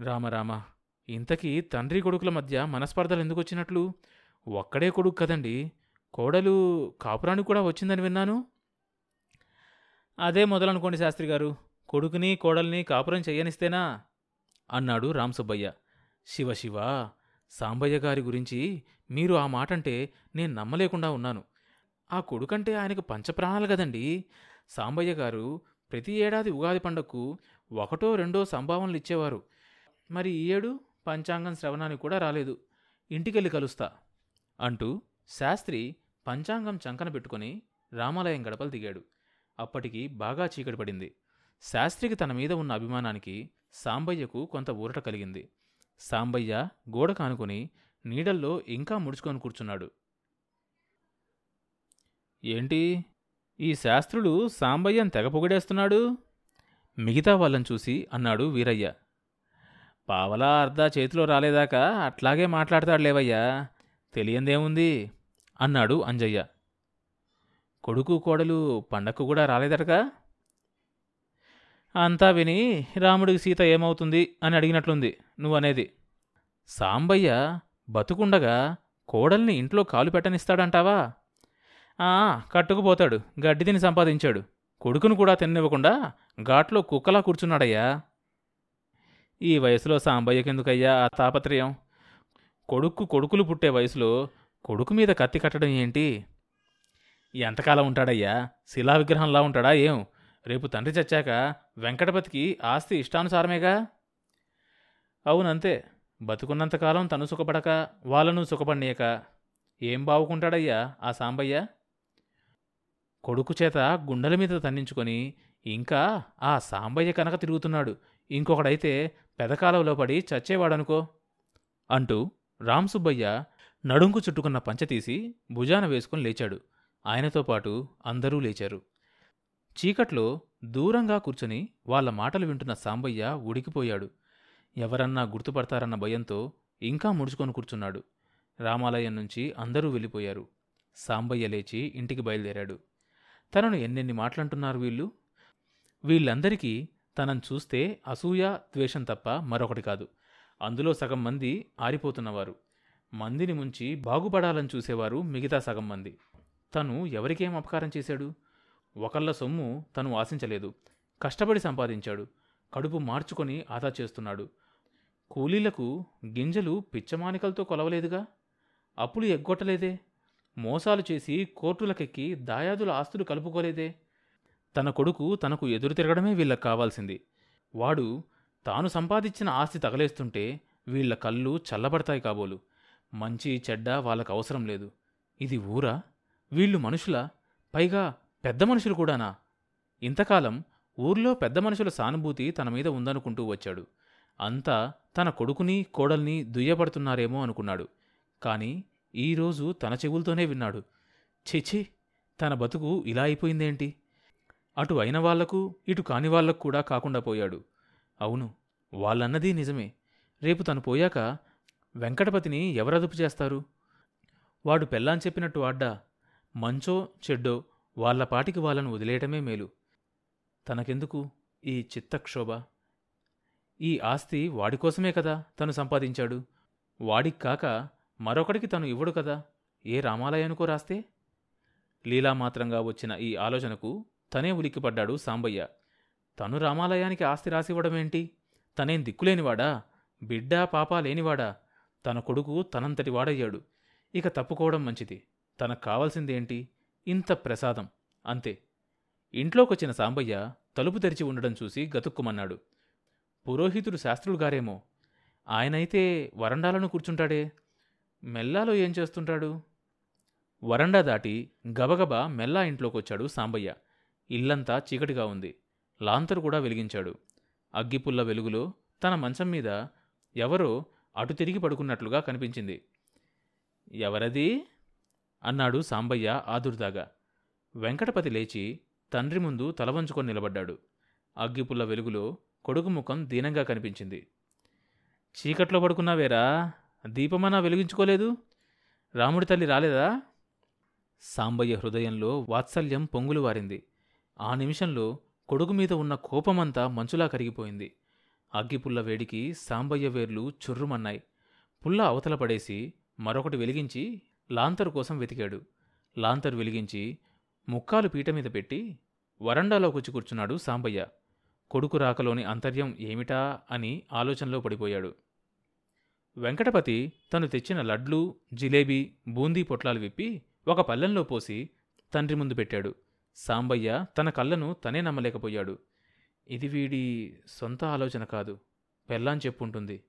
రామరామ ఇంతకీ తండ్రి కొడుకుల మధ్య మనస్పర్ధలు ఎందుకు వచ్చినట్లు ఒక్కడే కొడుకు కదండి. కోడలు కాపురానికి కూడా వచ్చిందని విన్నాను. అదే మొదలనుకోండి శాస్త్రి గారు. కొడుకుని కోడల్ని కాపురం చెయ్యనిస్తేనా అన్నాడు రామసుబ్బయ్య. శివ శివ సాంబయ్య గారి గురించి మీరు ఆ మాట అంటే నేను నమ్మలేకుండా ఉన్నాను. ఆ కొడుకంటే ఆయనకు పంచప్రాణాలు కదండి. సాంబయ్య గారు ప్రతి ఏడాది ఉగాది పండగకు ఒకటో రెండో సంభావనలు ఇచ్చేవారు. మరి ఈ ఏడు పంచాంగం శ్రవణానికి కూడా రాలేదు. ఇంటికెళ్ళి కలుస్తా అంటూ శాస్త్రి పంచాంగం చంకన పెట్టుకుని రామాలయం గడపలు దిగాడు. అప్పటికి బాగా చీకటి పడింది. శాస్త్రికి తన మీద ఉన్న అభిమానానికి సాంబయ్యకు కొంత ఊరట కలిగింది. సాంబయ్య గోడ కానుకొని నీడల్లో ఇంకా ముడుచుకొని కూర్చున్నాడు. ఏంటి? ఈ శాస్త్రుడు సాంబయ్యం తెగ పొగిడేస్తున్నాడు? మిగతా వాళ్ళని చూసి అన్నాడు వీరయ్య. పావలా అర్ధ చేతిలో రాలేదాకా అట్లాగే మాట్లాడతాడు లేవయ్యా తెలియందేముంది? అన్నాడు అంజయ్య. కొడుకు కోడలు పండక్కు కూడా రాలేదటగా? అంతా విని రాముడికి సీత ఏమవుతుంది అని అడిగినట్లుంది నువ్వనేది. సాంబయ్య బతుకుండగా కోడల్ని ఇంట్లో కాలు పెట్టనిస్తాడంటావా? ఆ కట్టుకుపోతాడు గడ్డి తిని సంపాదించాడు. కొడుకును కూడా తిన్నివ్వకుండా ఘాట్లో కుక్కలా కూర్చున్నాడయ్యా. ఈ వయసులో సాంబయ్యకెందుకయ్యా ఆ తాపత్రయం? కొడుక్కు కొడుకులు పుట్టే వయసులో కొడుకు మీద కత్తి కట్టడం ఏంటి? ఎంతకాలం ఉంటాడయ్యా? శిలా విగ్రహంలా ఉంటాడా ఏం? రేపు తండ్రి చచ్చాక వెంకటపతికి ఆస్తి ఇష్టానుసారమేగా? అవునంతే. బతుకున్నంతకాలం తను సుఖపడక వాళ్ళను సుఖపడియక ఏం బావుకుంటాడయ్యా ఆ సాంబయ్య? కొడుకు చేత గుండెల మీద తన్నించుకొని ఇంకా ఆ సాంబయ్య కనుక తిరుగుతున్నాడు. ఇంకొకడైతే పెదకాలంలో పడి చచ్చేవాడనుకో అంటూ రాంసుబ్బయ్య నడుంకు చుట్టుకున్న పంచ తీసి భుజాన వేసుకుని లేచాడు. ఆయనతో పాటు అందరూ లేచారు. చీకట్లో దూరంగా కూర్చుని వాళ్ళ మాటలు వింటున్న సాంబయ్య ఉడికిపోయాడు. ఎవరన్నా గుర్తుపడతారన్న భయంతో ఇంకా ముడుచుకొని కూర్చున్నాడు. రామాలయం నుంచి అందరూ వెళ్ళిపోయారు. సాంబయ్య లేచి ఇంటికి బయలుదేరాడు. తనను ఎన్నెన్ని మాటలంటున్నారు వీళ్ళు? వీళ్ళందరికీ తనను చూస్తే అసూయ ద్వేషం తప్ప మరొకటి కాదు. అందులో సగం మంది ఆరిపోతున్నవారు. మందిని ముంచి బాగుపడాలని చూసేవారు మిగతా సగం మంది. తను ఎవరికేం అపకారం చేశాడు? ఒకళ్ళ సొమ్ము తను ఆశించలేదు. కష్టపడి సంపాదించాడు. కడుపు మార్చుకొని ఆదా చేస్తున్నాడు. కూలీలకు గింజలు పిచ్చమానికలతో కొలవలేదుగా? అప్పులు ఎగ్గొట్టలేదే? మోసాలు చేసి కోర్టులకెక్కి దాయాదుల ఆస్తులు కలుపుకోలేదే? తన కొడుకు తనకు ఎదురు తిరగడమే వీళ్ళకి కావాల్సింది. వాడు తాను సంపాదించిన ఆస్తి తగలేస్తుంటే వీళ్ళ కళ్ళు చల్లబడతాయి కాబోలు. మంచి చెడ్డ వాళ్ళకు అవసరం లేదు. ఇది ఊరా? వీళ్ళు మనుషుల? పైగా పెద్ద మనుషులు కూడానా? ఇంతకాలం ఊర్లో పెద్ద మనుషుల సానుభూతి తన మీద ఉందనుకుంటూ వచ్చాడు. అంతా తన కొడుకుని కోడల్ని దుయ్యబడుతున్నారేమో అనుకున్నాడు. కాని ఈరోజు తన చెవులతోనే విన్నాడు. ఛీఛీ తన బతుకు ఇలా అయిపోయిందేంటి? అటు అయిన వాళ్ళకు ఇటు కాని వాళ్ళకు కూడా కాకుండా పోయాడు. అవును వాళ్ళన్నది నిజమే. రేపు తను పోయాక వెంకటపతిని ఎవరదుపు చేస్తారు? వాడు పెళ్ళాం చెప్పినట్టు ఆడ్డా మంచో చెడ్డో వాళ్ళ పాటికి వాళ్ళను వదిలేయటమే మేలు. తనకెందుకు ఈ చిత్తక్షోభ? ఈ ఆస్తి వాడికోసమే కదా తను సంపాదించాడు. వాడికి కాక మరొకడికి తను ఇవ్వడు కదా? ఏ రామాలయానికో రాస్తే? లీలామాత్రంగా వచ్చిన ఈ ఆలోచనకు తనే ఉలిక్కిపడ్డాడు సాంబయ్య. తను రామాలయానికి ఆస్తి రాసివ్వడమేంటి? తనేం దిక్కులేనివాడా? బిడ్డా పాప లేనివాడా? తన కొడుకు తనంతటి వాడయ్యాడు. ఇక తప్పుకోవడం మంచిది. తనకు కావాల్సిందేంటి? ఇంత ప్రసాదం. అంతే. ఇంట్లోకొచ్చిన సాంబయ్య తలుపు తెరిచి ఉండడం చూసి గతుక్కుమన్నాడు. పురోహితుడు శాస్త్రులు గారేమో ఆయనైతే వరండాలను కూర్చుంటాడే. మెల్లాలో ఏం చేస్తుంటాడు? వరండా దాటి గబగబా మెల్లా ఇంట్లోకొచ్చాడు సాంబయ్య. ఇల్లంతా చీకటిగా ఉంది. లాంతరు కూడా వెలిగించాడు. అగ్గిపుల్ల వెలుగులో తన మంచం మీద ఎవరో అటు తిరిగి పడుకున్నట్లుగా కనిపించింది. ఎవరది? అన్నాడు సాంబయ్య ఆదుర్దాగా. వెంకటపతి లేచి తండ్రి ముందు తలవంచుకొని నిలబడ్డాడు. అగ్గిపుల్ల వెలుగులో కొడుకు ముఖం దీనంగా కనిపించింది. చీకట్లో పడుకున్నావేరా? దీపమన్నా వెలిగించుకోలేదు? రాముడి తల్లి రాలేదా? సాంబయ్య హృదయంలో వాత్సల్యం పొంగులు వారింది. ఆ నిమిషంలో కొడుకు మీద ఉన్న కోపమంతా మంచులా కరిగిపోయింది. అగ్గిపుల్ల వేడికి సాంబయ్య వేర్లు చుర్రుమన్నాయి. పుల్ల అవతల పడేసి మరొకటి వెలిగించి లాంతరు కోసం వెతికాడు. లాంతరు వెలిగించి ముక్కాలు పీట మీద పెట్టి వరండాలో కూర్చి కూర్చున్నాడు సాంబయ్య. కొడుకు రాకలోని అంతర్యం ఏమిటా అని ఆలోచనలో పడిపోయాడు. వెంకటపతి తను తెచ్చిన లడ్లు జిలేబీ బూందీ పొట్లాలు విప్పి ఒక పల్లెంలో పోసి తండ్రి ముందు పెట్టాడు. సాంబయ్య తన కళ్ళను తనే నమ్మలేకపోయాడు. ఇది వీడి సొంత ఆలోచన కాదు. పెళ్ళాన్ చెప్పుంటుంది.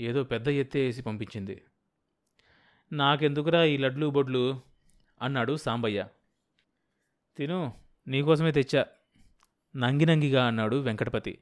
ఏదో పెద్ద ఎత్తే వేసి పంపించింది. నాకెందుకురా ఈ లడ్లు బొడ్లు? అన్నాడు సాంబయ్య. తిను నీకోసమే తెచ్చా. నంగి నంగిగా అన్నాడు వెంకటపతి.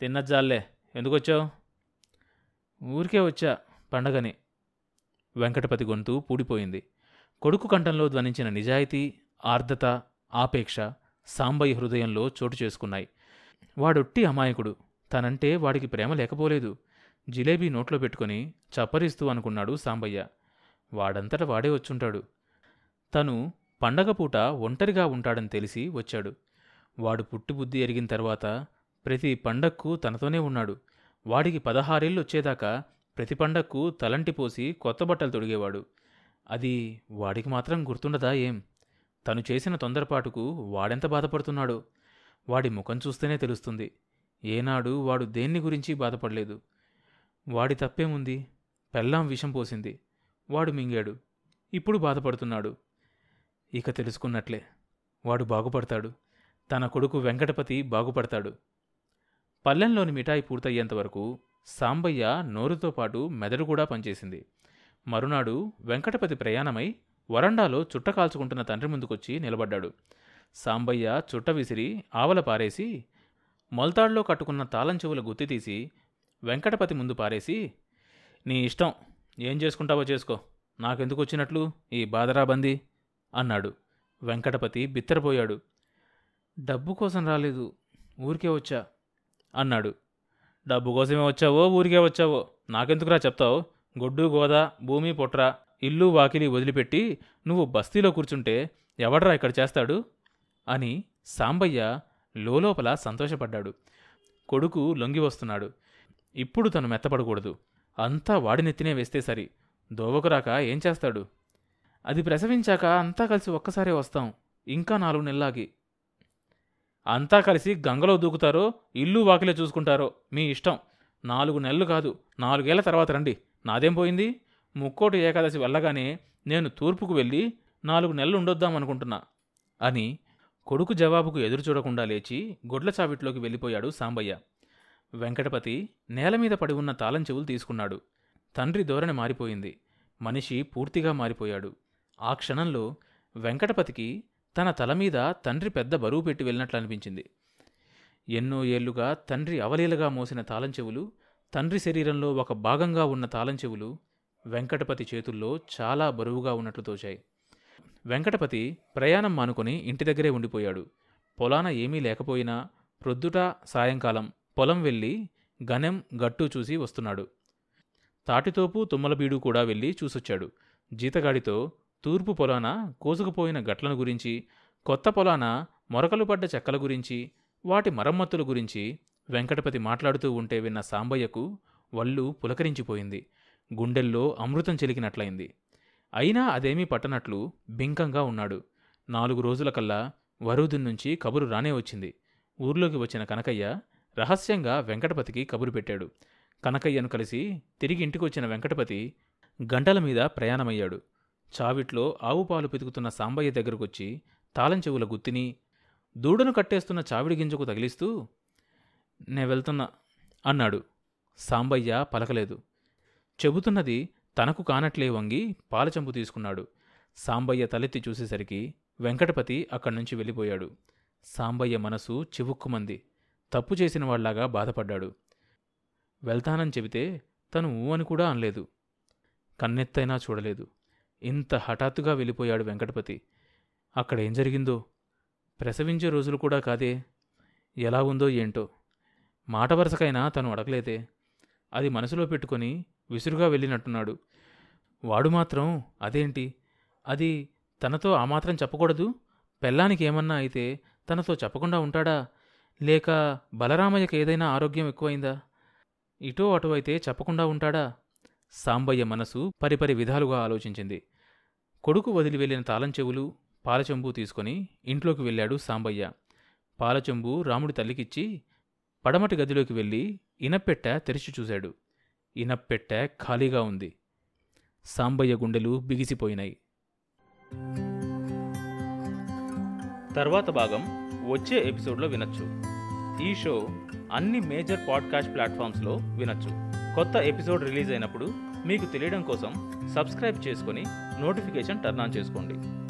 తిన్నజ్జాలే ఎందుకొచ్చావు? ఊరికే వచ్చా పండగని. వెంకటపతి గొంతు పూడిపోయింది. కొడుకు కంఠంలో ధ్వనించిన నిజాయితీ ఆర్ద్రత ఆపేక్ష సాంబయ్య హృదయంలో చోటు చేసుకున్నాయి. వాడొట్టి అమాయకుడు. తనంటే వాడికి ప్రేమ లేకపోలేదు. జిలేబీ నోట్లో పెట్టుకుని చప్పరిస్తూ అనుకున్నాడు సాంబయ్య. వాడంతట వాడే వచ్చుంటాడు. తను పండగ పూట ఒంటరిగా ఉంటాడని తెలిసి వచ్చాడు. వాడు పుట్టి బుద్ధి ఎరిగిన తర్వాత ప్రతి పండక్కు తనతోనే ఉన్నాడు. వాడికి పదహారేళ్ళు వచ్చేదాకా ప్రతి పండక్కు తలంటి పోసి కొత్త బట్టలు తొడిగేవాడు. అది వాడికి మాత్రం గుర్తుండదా ఏం? తను చేసిన తొందరపాటుకు వాడెంత బాధపడుతున్నాడో. వాడి ముఖం చూస్తేనే తెలుస్తుంది. ఏనాడు వాడు దేన్ని గురించి బాధపడలేదు. వాడి తప్పేముంది? పెళ్ళాం విషం పోసింది. వాడు మింగాడు. ఇప్పుడు బాధపడుతున్నాడు. ఇక తెలుసుకున్నట్లే. వాడు బాగుపడతాడు. తన కొడుకు వెంకటపతి బాగుపడతాడు. పల్లెంలోని మిఠాయి పూర్తయ్యేంతవరకు సాంబయ్య నోరుతో పాటు మెదడు కూడా పనిచేసింది. మరునాడు వెంకటపతి ప్రయాణమై వరండాలో చుట్ట కాల్చుకుంటున్న తండ్రి ముందుకొచ్చి నిలబడ్డాడు. సాంబయ్య చుట్ట విసిరి ఆవల పారేసి మొల్తాడులో కట్టుకున్న తాళం చెవుల గుత్తి తీసి వెంకటపతి ముందు పారేసి నీ ఇష్టం ఏం చేసుకుంటావో చేసుకో నాకెందుకు వచ్చినట్లు ఈ బాదరాబందీ అన్నాడు. వెంకటపతి బిత్తరపోయాడు. డబ్బు కోసం రాలేదు ఊరికే వచ్చా అన్నాడు. డబ్బు కోసమే వచ్చావో ఊరికే వచ్చావో నాకెందుకురా చెప్తావు గొడ్డు గోదా భూమి పొట్రా ఇల్లు వాకిలి వదిలిపెట్టి నువ్వు బస్తీలో కూర్చుంటే ఎవడ్రా ఇక్కడ చేస్తాడు? అని సాంబయ్య లోలోపల సంతోషపడ్డాడు. కొడుకు లొంగి వస్తున్నాడు. ఇప్పుడు తను మెత్తపడకూడదు. అంతా వాడినెత్తినే వేస్తే సరి. దోవకురాక ఏం చేస్తాడు? అది ప్రసవించాక అంతా కలిసి ఒక్కసారే వస్తాం. ఇంకా నాలుగు నెలలాగి. అంతా కలిసి గంగలో దూకుతారో ఇల్లు వాకిలే చూసుకుంటారో మీ ఇష్టం. నాలుగు నెలలు కాదు నాలుగేళ్ళ తర్వాత రండి. నాదేం పోయింది? ముక్కోటి ఏకాదశి వెళ్ళగానే నేను తూర్పుకు వెళ్ళి నాలుగు నెలలు ఉండొద్దాం అనుకుంటున్నా అని కొడుకు జవాబుకు ఎదురు చూడకుండా లేచి గొడ్ల చావిట్లోకి వెళ్ళిపోయాడు సాంబయ్య. వెంకటపతి నేల మీద పడి ఉన్న తాళం చెవులు తీసుకున్నాడు. తండ్రి ధోరణి మారిపోయింది. మనిషి పూర్తిగా మారిపోయాడు. ఆ క్షణంలో వెంకటపతికి తన తల మీద తండ్రి పెద్ద బరువు పెట్టి వెళ్ళినట్లు అనిపించింది. ఎన్నో ఏళ్ళుగా తండ్రి అవలీలగా మోసిన తాళం చెవులు తండ్రి శరీరంలో ఒక భాగంగా ఉన్న తాళం చెవులు వెంకటపతి చేతుల్లో చాలా బరువుగా ఉన్నట్లు తోచాయి. వెంకటపతి ప్రయాణం మానుకొని ఇంటి దగ్గరే ఉండిపోయాడు. పొలాన ఏమీ లేకపోయినా ప్రొద్దుట సాయంకాలం పొలం వెళ్ళి గనెం గట్టు చూసి వస్తున్నాడు. తాటితోపు తుమ్మలబీడు కూడా వెళ్ళి చూసొచ్చాడు. జీతగాడితో తూర్పు పొలాన కోసుకుపోయిన గట్లను గురించి కొత్త పొలాన మొరకలు పడ్డ చెక్కల గురించి వాటి మరమ్మతుల గురించి వెంకటపతి మాట్లాడుతూ ఉంటే విన్న సాంబయ్యకు వళ్ళు పులకరించిపోయింది. గుండెల్లో అమృతం చెలికినట్లయింది. అయినా అదేమీ పట్టనట్లు బింకంగా ఉన్నాడు. నాలుగు రోజులకల్లా వరుదు నుంచి కబురు రానే వచ్చింది. ఊర్లోకి వచ్చిన కనకయ్య రహస్యంగా వెంకటపతికి కబురు పెట్టాడు. కనకయ్యను కలిసి తిరిగి ఇంటికి వచ్చిన వెంకటపతి గంటల మీద ప్రయాణమయ్యాడు. చావిట్లో ఆవు పాలు పితుకుతున్న సాంబయ్య దగ్గరకొచ్చి తాళం చెవుల గుత్తిని దూడను కట్టేస్తున్న చావిడి గింజకు తగిలిస్తూ నే వెళ్తున్నా అన్నాడు. సాంబయ్య పలకలేదు. చెబుతున్నది తనకు కానట్లే వంగి పాలచంపు తీసుకున్నాడు. సాంబయ్య తలెత్తి చూసేసరికి వెంకటపతి అక్కడి నుంచి వెళ్ళిపోయాడు. సాంబయ్య మనసు చివుక్కుమంది. తప్పు చేసిన వాళ్ళాగా బాధపడ్డాడు. వెళ్తానని చెబితే తను ఊ అని కూడా అనలేదు. కన్నెత్తైనా చూడలేదు. ఇంత హఠాత్తుగా వెళ్ళిపోయాడు వెంకటపతి. అక్కడ ఏం జరిగిందో? ప్రసవించే రోజులు కూడా కాదే? ఎలా ఉందో ఏంటో? మాట వరుసకైనా తను అడగలేదే? అది మనసులో పెట్టుకొని విసురుగా వెళ్ళినట్టున్నాడు. వాడు మాత్రం అదేంటి? అది తనతో ఆ మాత్రం చెప్పకూడదు? పెళ్ళానికి ఏమన్నా అయితే తనతో చెప్పకుండా ఉంటాడా? లేక బలరామయ్యకి ఏదైనా ఆరోగ్యం ఎక్కువైందా? ఇటో అటు అయితే చెప్పకుండా ఉంటాడా? సాంబయ్య మనసు పరిపరి విధాలుగా ఆలోచించింది. కొడుకు వదిలి వెళ్ళిన తాళం చెవులు పాలచెంబు తీసుకొని ఇంట్లోకి వెళ్ళాడు సాంబయ్య. పాలచెంబు రాముడి తల్లికిచ్చి పడమటి గదిలోకి వెళ్ళి ఇనప్పెట్ట తెరిచి చూశాడు. ఇనప్పెట్ట ఖాళీగా ఉంది. సాంబయ్య గుండెలు బిగిసిపోయినాయి. తర్వాత భాగం వచ్చే ఎపిసోడ్లో వినొచ్చు. ఈ షో అన్ని మేజర్ పాడ్కాస్ట్ ప్లాట్ఫామ్స్లో వినొచ్చు. కొత్త ఎపిసోడ్ రిలీజ్ అయినప్పుడు మీకు తెలియడం కోసం సబ్స్క్రైబ్ చేసుకొని నోటిఫికేషన్ టర్న్ ఆన్ చేసుకోండి.